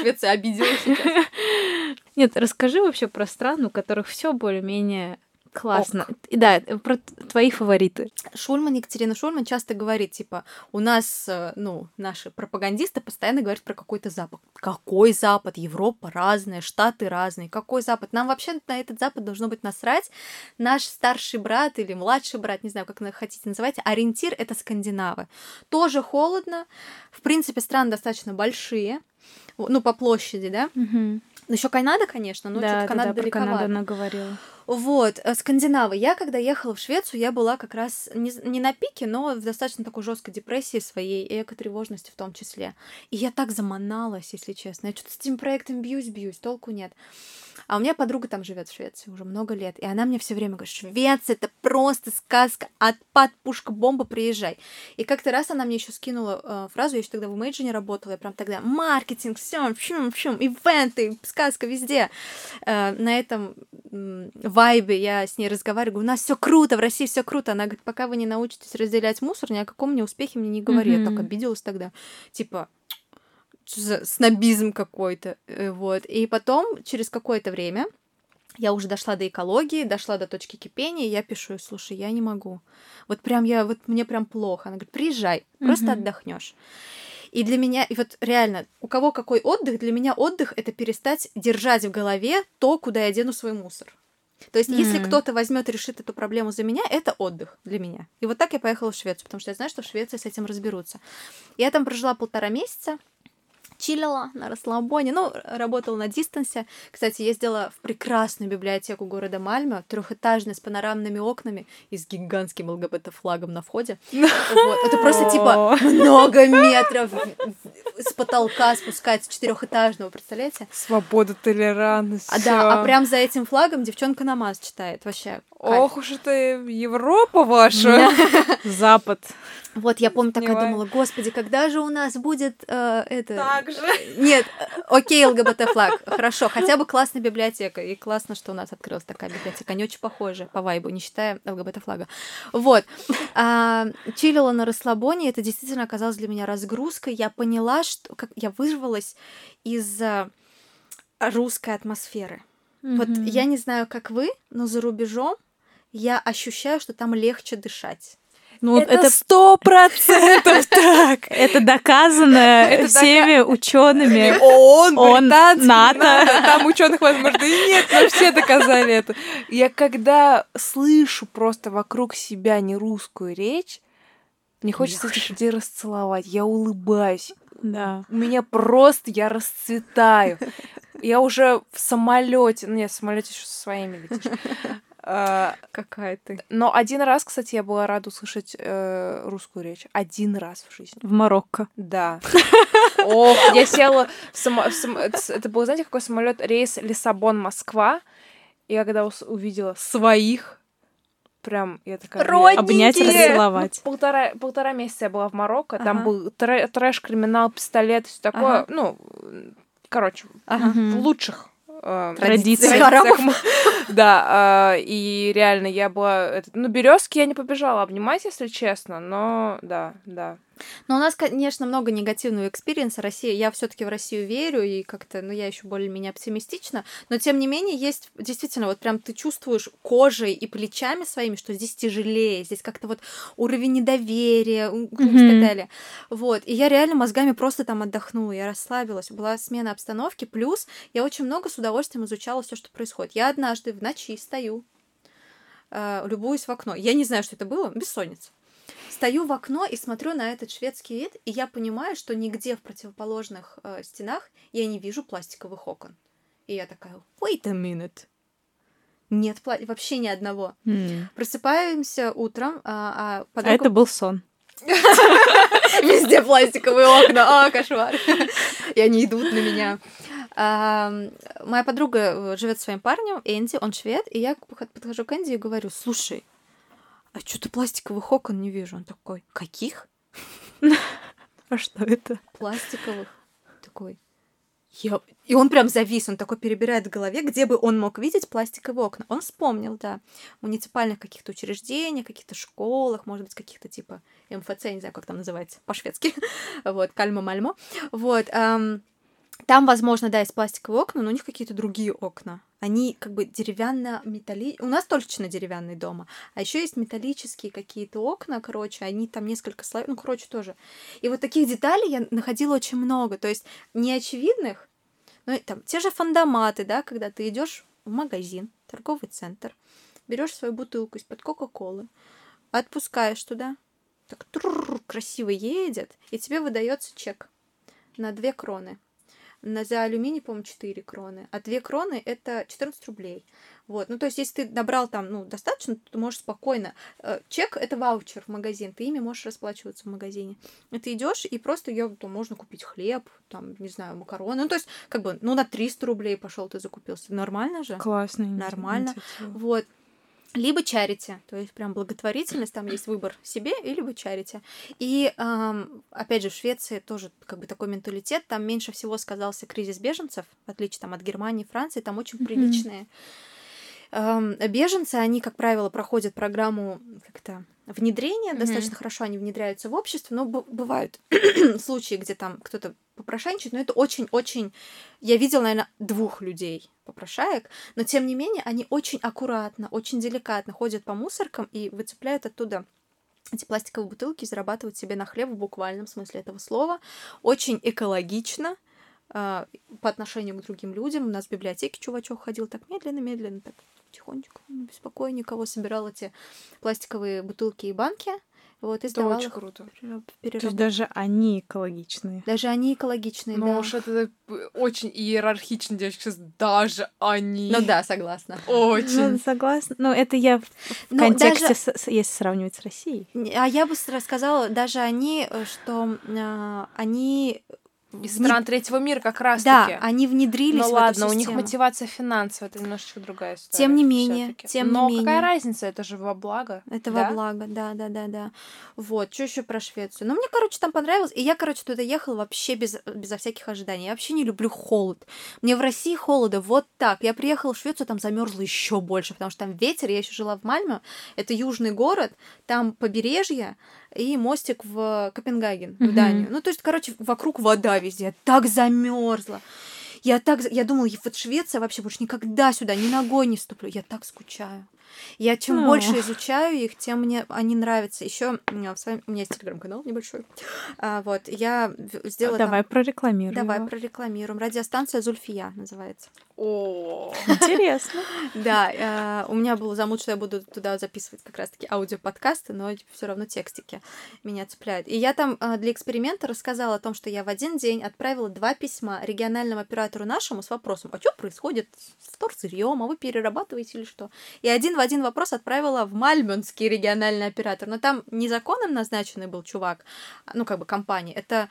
Швеция обиделась. Нет, расскажи вообще про страны, у которых все более-менее классно. И Да, про т- твои фавориты. Шульман, Екатерина Шульман часто говорит, типа, у нас, э, ну, наши пропагандисты постоянно говорят про какой-то Запад. Какой Запад? Европа разная, Штаты разные. Какой Запад? Нам вообще на этот Запад должно быть насрать. Наш старший брат или младший брат, не знаю, как хотите называть, ориентир — это скандинавы. Тоже холодно. В принципе, страны достаточно большие. Ну, по площади, да? Мгм. Еще Канада, конечно, но да, Канада да, про далековато. Канаду она говорила. Вот, э, скандинавы. Я, когда ехала в Швецию, я была как раз не, не на пике, но в достаточно такой жесткой депрессии своей и экотревожности в том числе. И я так заманалась, если честно. Я что-то с этим проектом бьюсь-бьюсь, толку нет. А у меня подруга там живет в Швеции уже много лет, и она мне все время говорит, Швеция это просто сказка, отпад, пушка, бомба, приезжай. И как-то раз она мне еще скинула э, фразу, я еще тогда в Imagine работала, я прям тогда маркетинг, все, шум, шум, ивенты, сказка везде. Э, на этом м, вайбе я с ней разговариваю, у нас все круто, в России все круто. Она говорит, пока вы не научитесь разделять мусор, ни о каком мне успехе мне не говори. Я Мгм. так обиделась тогда. Типа, что за снобизм какой-то. Э, Вот. И потом, через какое-то время, я уже дошла до экологии, дошла до точки кипения, и я пишу, слушай, я не могу. Вот прям я, вот мне прям плохо. Она говорит, приезжай, просто Мгм. отдохнешь. И для меня, и вот реально, у кого какой отдых, для меня отдых это перестать держать в голове то, куда я дену свой мусор. То есть, если М. кто-то возьмет и решит эту проблему за меня, это отдых для меня. И вот так я поехала в Швецию, потому что я знаю, что в Швеции с этим разберутся. Я там прожила полтора месяца, чилила на расслабоне, ну, работала на дистансе. Кстати, ездила в прекрасную библиотеку города Мальмё, трехэтажная, с панорамными окнами и с гигантским ЛГБТ-флагом на входе. Вот. Это просто, типа, много метров с потолка спускается четырехэтажного, представляете? Свобода, толерантность. А да, а прям за этим флагом девчонка намаз читает. Вообще. Ох уж это Европа ваша. Запад. Вот, я помню, такая думала, господи, когда же у нас будет э, это... Же. Нет, э, окей, ЛГБТ-флаг, хорошо, хотя бы классная библиотека, и классно, что у нас открылась такая библиотека, они очень похожи по вайбу, не считая ЛГБТ-флага. Вот, а, чилила на расслабоне, это действительно оказалось для меня разгрузкой, я поняла, что как я вырвалась из э, русской атмосферы. Вот Мгм. я не знаю, как вы, но за рубежом я ощущаю, что там легче дышать. Ну, Это сто процентов так. это доказано всеми учеными. ООН, ООН, НАТО. Там ученых, возможно, и нет, но все доказали это. Я когда слышу просто вокруг себя нерусскую речь, мне хочется этих людей расцеловать. Я улыбаюсь. Да. У меня просто, я расцветаю. Я уже в самолете, ну нет, в самолете еще со своими летишь. А, Какая ты. Но один раз, кстати, я была рада услышать э, русскую речь. Один раз в жизни. В Марокко. Да. Ох, я села в само- Это был, знаете, какой самолет рейс Лиссабон-Москва. И я когда увидела своих, прям я такая... Обнять, Ну, расцеловать. Полтора, полтора месяца я была в Марокко, там был трэш, криминал, пистолет, все такое. Ага. Ну, короче, Ага. в лучших э, Традициях. Да, э, и реально я была... это- Ну, березки я не побежала обнимать, если честно, но да, да. Но у нас, конечно, много негативного experience а России. Я все-таки в Россию верю, и как-то, ну, я еще более-менее оптимистична. Но, тем не менее, есть действительно, вот прям ты чувствуешь кожей и плечами своими, что здесь тяжелее, здесь как-то вот уровень недоверия, и так далее. Вот. И я реально мозгами просто там отдохнула, я расслабилась. Была смена обстановки, плюс я очень много с удовольствием изучала все, что происходит. Я однажды в ночи стою, э, любуюсь в окно. Я не знаю, что это было, бессонница. Стою в окно и смотрю на этот шведский вид, и я понимаю, что нигде в противоположных э, стенах я не вижу пластиковых окон. И я такая, wait a minute. Нет, пла- вообще ни одного. М. Просыпаемся утром, а, а А подруга- это был сон. Везде пластиковые окна. А, кошмар. И они идут на меня. А, Моя подруга живет со своим парнем, Энди, он швед, и я подхожу к Энди и говорю, слушай, а что-то пластиковых окон не вижу. Он такой, каких? А что это? Пластиковых. Такой. Я... И он прям завис, он такой перебирает в голове, где бы он мог видеть пластиковые окна. Он вспомнил, да, муниципальных каких-то учреждениях, каких-то школах, может быть, каких-то типа МФЦ, не знаю, как там называется, по-шведски, вот, Кальма-Мальмо, вот, ам, там, возможно, да, есть пластиковые окна, но у них какие-то другие окна. Они как бы деревянно-металли... У нас точно деревянный дома. А еще есть металлические какие-то окна, короче, они там несколько слоев, ну, короче, тоже. И вот таких деталей я находила очень много. То есть неочевидных, ну, там те же фандоматы, да, когда ты идешь в магазин, торговый центр, берешь свою бутылку из-под Кока-Колы, отпускаешь туда, так трррр, красиво едет, и тебе выдается чек на 2 кроны. На, за алюминий, по-моему, 4 кроны. А 2 кроны это 14 рублей. Вот. Ну, то есть, если ты набрал там, ну, достаточно, то ты можешь спокойно. э, Чек это ваучер в магазин, ты ими можешь расплачиваться в магазине. И ты идешь, и просто ее там можно купить хлеб, там, не знаю, макароны. Ну, то есть, как бы, ну, на 300 рублей пошел ты закупился. Нормально же? Классно. Нормально. Вот. Либо чарити, то есть прям благотворительность, там есть выбор себе и либо чарити. И, ам, опять же, в Швеции тоже как бы такой менталитет, там меньше всего сказался кризис беженцев, в отличие там от Германии, Франции, там очень приличные ам, беженцы, они, как правило, проходят программу как-то внедрения, достаточно хорошо они внедряются в общество, но бывают случаи, где там кто-то попрошайничает, но это очень-очень... Я видела, наверное, двух людей попрошаек, но тем не менее они очень аккуратно, очень деликатно ходят по мусоркам и выцепляют оттуда эти пластиковые бутылки и зарабатывают себе на хлеб в буквальном смысле этого слова. Очень экологично а, по отношению к другим людям. У нас в библиотеке чувачок ходил так медленно-медленно, так тихонечко, не беспокоя никого, собирал эти пластиковые бутылки и банки, вот, и сдавал очень круто. в То есть даже они экологичные. Даже они экологичные, Ну да. уж это э, очень иерархично, девочки, сейчас даже они. Ну да, согласна. Ну, Очень. согласна. Ну, это я в Ну, контексте, даже- с- если сравнивать с Россией. А я бы с- рассказала, даже они, э, что а, они... Из стран третьего мира как раз Да, таки. они внедрились Ну в ладно, у них мотивация финансовая, это немножечко другая история. Тем не менее, тем не Но менее. какая разница, это же во благо. Это да? во благо, да, да, да, да. Вот, что еще про Швецию? Ну, мне, короче, там понравилось. И я, короче, туда ехала вообще без, безо всяких ожиданий. Я вообще не люблю холод. Мне в России холода вот так. Я приехала в Швецию, там замерзла еще больше, потому что там ветер. Я еще жила в Мальме. Это южный город, там побережье и мостик в Копенгаген, в Мгм. Данию. Ну, то есть, короче, вокруг вода везде. Я так замерзла. Я так... Я думала, вот Швеция вообще больше никогда сюда ни ногой не ступлю. Я так скучаю. Я чем О. больше изучаю их, тем мне они нравятся. Еще у меня есть телеграм-канал небольшой. А, вот, я сделала Давай там... прорекламируем. Давай прорекламируем. Радиостанция Зульфия называется. О, Интересно. Да, э, у меня был замут, что я буду туда записывать как раз-таки аудиоподкасты, но все равно текстики меня цепляют. И я там э, для эксперимента рассказала о том, что я в один день отправила два письма региональному оператору нашему с вопросом, а что происходит с вторсырьем, а вы перерабатываете или что? И один в один вопрос отправила в Мальмёнский региональный оператор. Но там не законом назначенный был чувак, а, ну, как бы компания. Это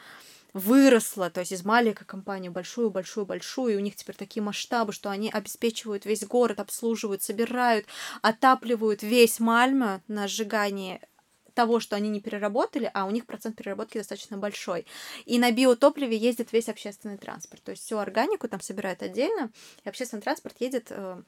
выросла, то есть из маленькой компании большую, большую, большую, и у них теперь такие масштабы, что они обеспечивают весь город, обслуживают, собирают, отапливают весь Мальмö на сжигании того, что они не переработали, а у них процент переработки достаточно большой. И на биотопливе ездит весь общественный транспорт. То есть всю органику там собирают отдельно, и общественный транспорт едет э,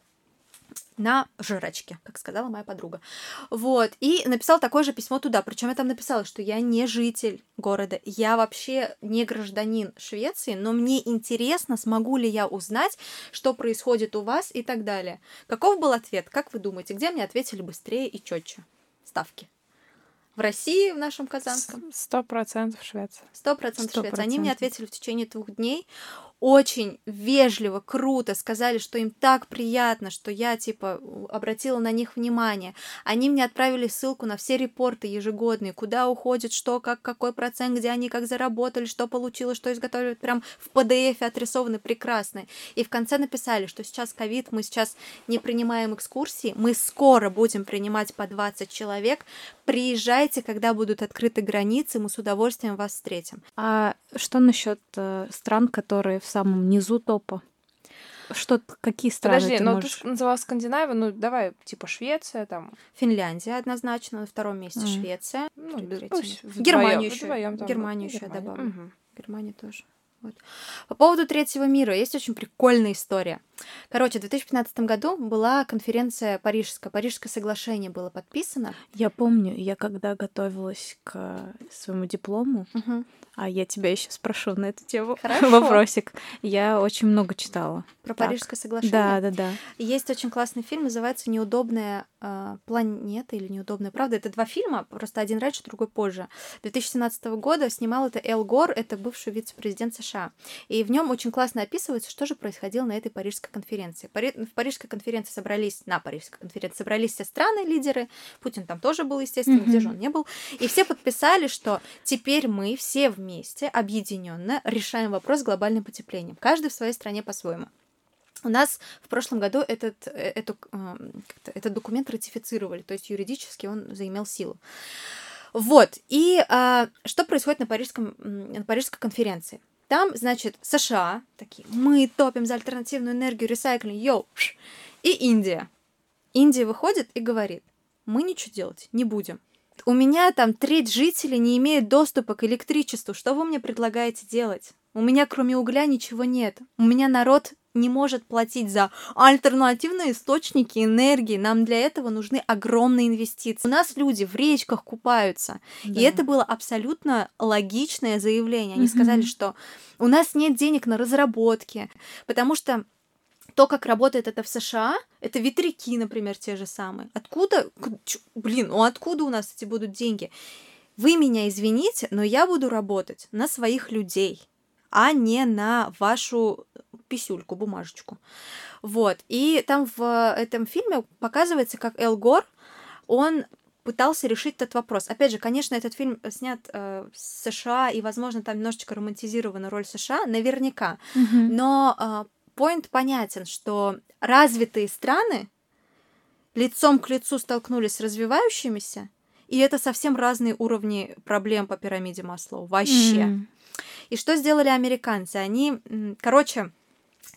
на жирочке, как сказала моя подруга. Вот. И написал такое же письмо туда. Причем я там написала, что я не житель города, я вообще не гражданин Швеции, но мне интересно, смогу ли я узнать, что происходит у вас и так далее. Каков был ответ? Как вы думаете, где мне ответили быстрее и четче? Ставки. В России, в нашем Казанском? Сто процентов Швеция. Сто процентов Швеция. Они мне ответили в течение двух дней очень вежливо, круто сказали, что им так приятно, что я, типа, обратила на них внимание. Они мне отправили ссылку на все репорты ежегодные, куда уходит, что, как, какой процент, где они как заработали, что получилось, что изготовили. Прям в PDF отрисованы прекрасно. И в конце написали, что сейчас ковид, мы сейчас не принимаем экскурсии, мы скоро будем принимать по 20 человек. Приезжайте, когда будут открыты границы, мы с удовольствием вас встретим. А что насчет э, стран, которые в самом низу топа. Что, какие страны Подожди, ты но можешь... ты называла Скандинавию, ну давай, типа Швеция там. Финляндия однозначно, на втором месте mm. Швеция. Ну, пусть Германию еще. Германию еще я добавлю. Угу. Германия тоже. Вот. По поводу третьего мира есть очень прикольная история. Короче, в 2015 году была конференция парижская, Парижское соглашение было подписано. Я помню, я когда готовилась к своему диплому, угу. А я тебя еще спрошу на эту тему. Хорошо. Вопросик. Я очень много читала. Про так. Парижское соглашение? Да, да, да. Есть очень классный фильм, называется «Неудобная э, планета» или «Неудобная правда». Это два фильма, просто один раньше, другой позже. 2017 года снимал это Эл Гор, это бывший вице-президент США. И в нем очень классно описывается, что же происходило на этой Парижской конференции. Пари... В Парижской конференции собрались, на Парижской конференции собрались все страны, лидеры. Путин там тоже был, естественно, mm-hmm. где же он не был. И все подписали, что теперь мы все вместе объединенно решаем вопрос с глобальным потеплением. Каждый в своей стране по-своему. У нас в прошлом году этот, э, эту, этот документ ратифицировали, то есть юридически он заимел силу. Вот, и а, что происходит на, Парижском, на Парижской конференции? Там, значит, США, такие, мы топим за альтернативную энергию, ресайклинг, йоу, и Индия. Индия выходит и говорит, мы ничего делать не будем. У меня там треть жителей не имеет доступа к электричеству. Что вы мне предлагаете делать? У меня кроме угля ничего нет. У меня народ не может платить за альтернативные источники энергии. Нам для этого нужны огромные инвестиции. У нас люди в речках купаются. Да. И это было абсолютно логичное заявление. Они mm-hmm. сказали, что у нас нет денег на разработки, потому что то, как работает это в США, это ветряки, например, те же самые. Откуда, блин, ну откуда у нас эти будут деньги? Вы меня извините, но я буду работать на своих людей, а не на вашу писюльку, бумажечку. Вот. И там в этом фильме показывается, как Эл Гор, он пытался решить этот вопрос. Опять же, конечно, этот фильм снят э, с США, и, возможно, там немножечко романтизирована роль США, наверняка. Mm-hmm. Но э, поинт понятен, что развитые страны лицом к лицу столкнулись с развивающимися, и это совсем разные уровни проблем по пирамиде Маслоу. Вообще. Mm. И что сделали американцы? Они, короче,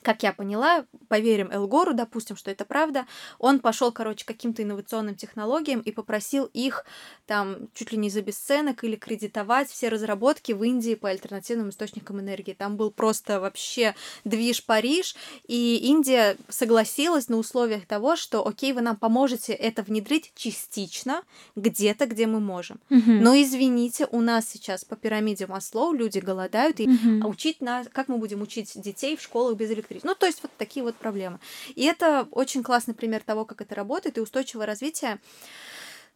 как я поняла, поверим Элгору, допустим, что это правда, он пошел, короче, каким-то инновационным технологиям и попросил их там чуть ли не за бесценок или кредитовать все разработки в Индии по альтернативным источникам энергии. Там был просто вообще движ Париж, и Индия согласилась на условиях того, что, окей, вы нам поможете это внедрить частично где-то, где мы можем. Угу. Но извините, у нас сейчас по пирамиде Маслоу люди голодают, и угу. учить нас, как мы будем учить детей в школах без электричества? Электричество. Ну, то есть вот такие вот проблемы. И это очень классный пример того, как это работает, и устойчивое развитие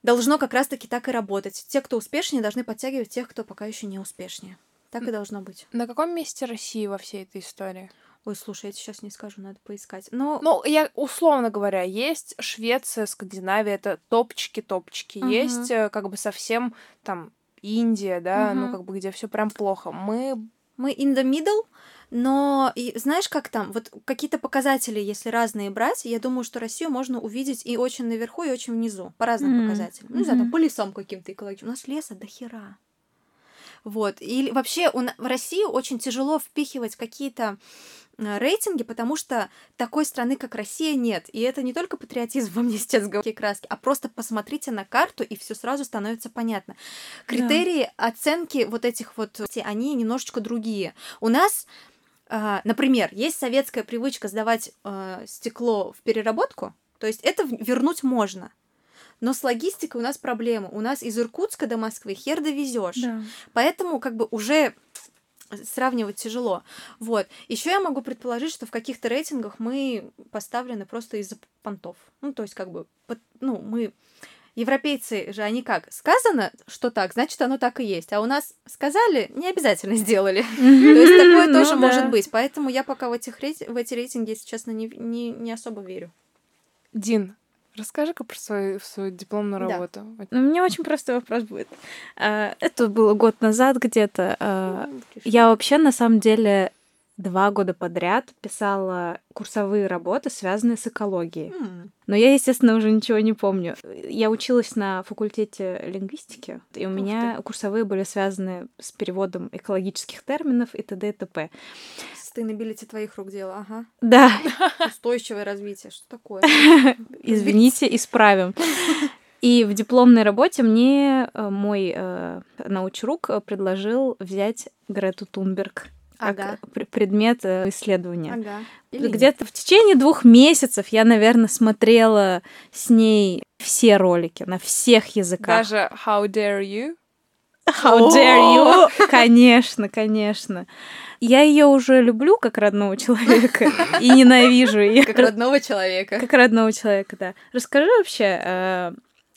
должно как раз-таки так и работать. Те, кто успешнее, должны подтягивать тех, кто пока еще не успешнее. Так и должно быть. На каком месте России во всей этой истории? Ой, слушай, я сейчас не скажу, надо поискать. Но... Ну, я условно говоря, есть Швеция, Скандинавия, это топчики-топчики. Uh-huh. Есть э, как бы совсем там Индия, да, uh-huh. ну как бы где все прям плохо. Мы мы in the middle, но и знаешь, как там, вот какие-то показатели, если разные брать, я думаю, что Россию можно увидеть и очень наверху, и очень внизу, по разным mm-hmm. показателям. Ну, не знаю, там, по лесам каким-то экологичным. У нас леса до хера. Вот. Или вообще у, в Россию очень тяжело впихивать какие-то э, рейтинги, потому что такой страны, как Россия, нет. И это не только патриотизм во мне сейчас говорит краски, а просто посмотрите на карту, и все сразу становится понятно. Критерии да. оценки вот этих вот, они немножечко другие. У нас например, есть советская привычка сдавать uh, стекло в переработку, то есть это вернуть можно. Но с логистикой у нас проблема. У нас из Иркутска до Москвы хер довезешь. Да. Поэтому как бы уже сравнивать тяжело. Вот. Еще я могу предположить, что в каких-то рейтингах мы поставлены просто из-за понтов. Ну, то есть, как бы, ну, мы Европейцы же, они как? Сказано, что так, значит, оно так и есть. А у нас сказали, не обязательно сделали. То есть такое ну тоже может быть. Поэтому я пока в, этих в эти рейтинги, если честно, не, не, не особо верю. Дин, Расскажи-ка про свою, свою дипломную работу. Да. Ну, у меня очень простой вопрос будет. А, это было год назад где-то. А, ну, я вообще, на самом деле, два года подряд писала курсовые работы, связанные с экологией. Mm. Но я, естественно, уже ничего не помню. Я училась на факультете лингвистики, и у Ух меня ты. курсовые были связаны с переводом экологических терминов и т.д. и т.п. Sustainability твоих рук дело, ага. Да. Устойчивое развитие, что такое? Извините, исправим. И в дипломной работе мне э, мой э, научрук предложил взять Грету Тунберг ага. предмет э, исследования. Ага. Где-то в течение двух месяцев я, наверное, смотрела с ней все ролики на всех языках. Даже How dare you? How dare you? Конечно, конечно. Я ее уже люблю как родного человека и ненавижу ее. Как родного человека. Как родного человека, да. Расскажи вообще, э,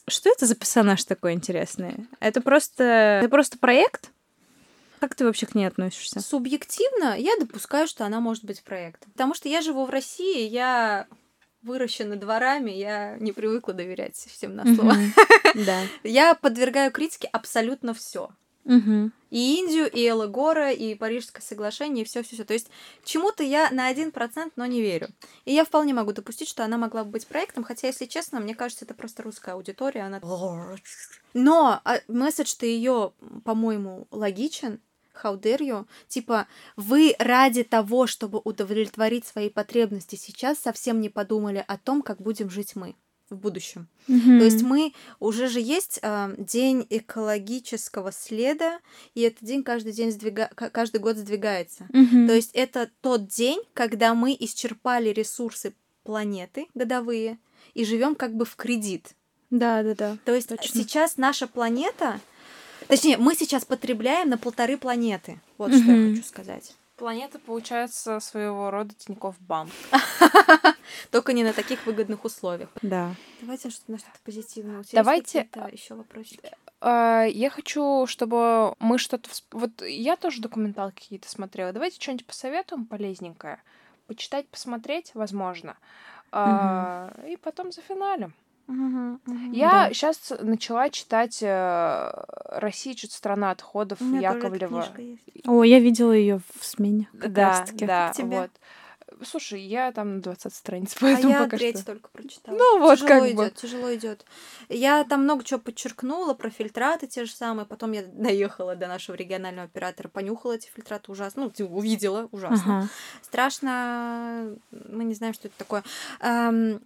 что это за персонаж такой интересный? Это просто, это просто проект? Как ты вообще к ней относишься? Субъективно я допускаю, что она может быть проектом. Потому что я живу в России, я выращена дворами, я не привыкла доверять всем на слово. Да. Я подвергаю критике абсолютно все. И Индию, и Элагора, и Парижское соглашение, и все, все, все. То есть чему-то я на один процент, но не верю. И я вполне могу допустить, что она могла бы быть проектом, хотя, если честно, мне кажется, это просто русская аудитория. Она... Но а, месседж-то ее, по-моему, логичен. How dare you? Типа, вы ради того, чтобы удовлетворить свои потребности сейчас, совсем не подумали о том, как будем жить мы в будущем. Mm-hmm. То есть мы уже же есть э, день экологического следа, и этот день каждый день сдвига... каждый год сдвигается. Mm-hmm. То есть это тот день, когда мы исчерпали ресурсы планеты годовые и живем как бы в кредит. Да, да, да. То есть точно. сейчас наша планета Точнее, мы сейчас потребляем на полторы планеты. Вот что я хочу сказать. Планета, получается, своего рода Тинькофф банк. Только не на таких выгодных условиях. Да. Давайте что-то на что-то позитивное. Давайте еще вопросики. А, я хочу, чтобы мы что-то... Вот я тоже документалки какие-то смотрела. Давайте что-нибудь посоветуем полезненькое. Почитать, посмотреть, возможно. Угу. И потом за финалем. Угу, Я да. сейчас начала читать э, Россия чуть страна отходов Яковлева. О, я видела ее в смене. Как да, да, вот. Слушай, я там на 20 страниц, поэтому а я пока треть что... только прочитала. Ну вот тяжело как идет, бы. Тяжело идет. Я там много чего подчеркнула про фильтраты те же самые. Потом я доехала до нашего регионального оператора, понюхала эти фильтраты ужасно. Ну, увидела ужасно. Ага. Страшно. Мы не знаем, что это такое. Эм,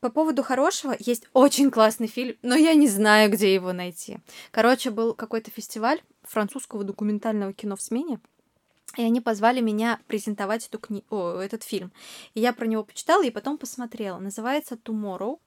по поводу хорошего есть очень классный фильм, но я не знаю, где его найти. Короче, был какой-то фестиваль французского документального кино в смене. И они позвали меня презентовать эту кни... О, этот фильм. И я про него почитала и потом посмотрела. Называется Tomorrow.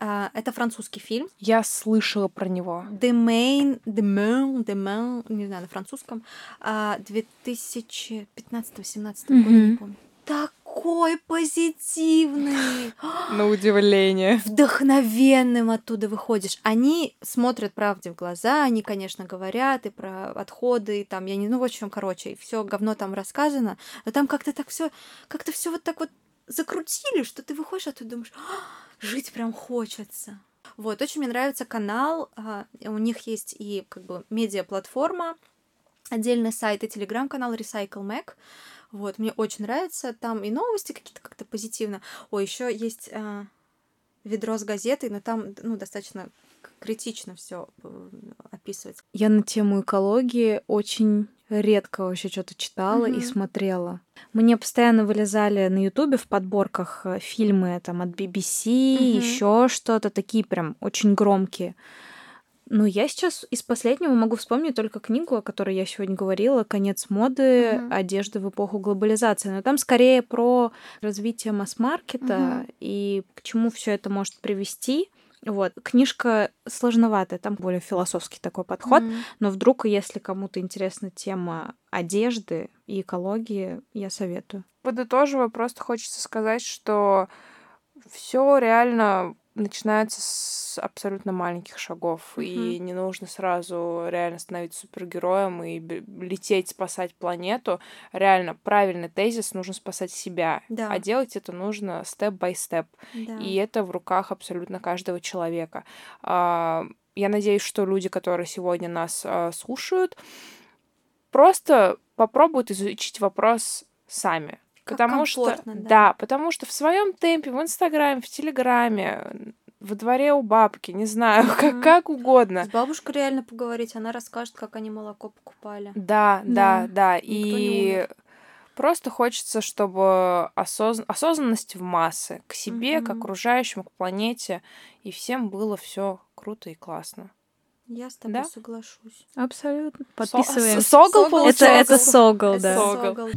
Uh, это французский фильм. Я слышала про него. The Main, The Main, The Main, не знаю, на французском. Uh, 2015-17 mm-hmm. года, не помню. Так такой позитивный. На удивление. Вдохновенным оттуда выходишь. Они смотрят правде в глаза, они, конечно, говорят и про отходы, и там, я не, ну, в общем, короче, все говно там рассказано, но там как-то так все, как-то все вот так вот закрутили, что ты выходишь оттуда и думаешь, «А, жить прям хочется. Вот, очень мне нравится канал, а, у них есть и как бы медиа-платформа, отдельный сайт и телеграм-канал Recycle Mac. Вот, мне очень нравится. Там и новости какие-то как-то позитивно. О, еще есть э, ведро с газетой, но там, ну, достаточно критично все э, описывается. Я на тему экологии очень редко вообще что-то читала и Мгм. смотрела. Мне постоянно вылезали на Ютубе в подборках э, фильмы там от BBC, Мгм. еще что-то, такие прям очень громкие. Но я сейчас из последнего могу вспомнить только книгу, о которой я сегодня говорила, «Конец моды. Мгм. Одежды в эпоху глобализации». Но там скорее про развитие масс-маркета Мгм. и к чему все это может привести. Вот. Книжка сложноватая, там более философский такой подход. Мгм. Но вдруг, если кому-то интересна тема одежды и экологии, я советую. Подытоживая, просто хочется сказать, что все реально начинается с абсолютно маленьких шагов, и не нужно сразу реально становиться супергероем и лететь спасать планету. Реально, правильный тезис, нужно спасать себя. Да. А делать это нужно степ-бай-степ. Да. И это в руках абсолютно каждого человека. А, Я надеюсь, что люди, которые сегодня нас а, слушают, просто попробуют изучить вопрос сами. Как потому что, да. да. потому что в своем темпе, в Инстаграме, в Телеграме, во дворе у бабки, не знаю, как, Мгм. как угодно. С бабушкой реально поговорить, она расскажет, как они молоко покупали. Да, да, да. Не И просто хочется, чтобы осозн... осознанность в массы к себе, к Мгм. окружающим, к планете, и всем было все круто и классно. Я с тобой Да? соглашусь. Абсолютно. Со- Подписываемся. с- Согл Согл, Это, это получается? Согл, Это да. Согл.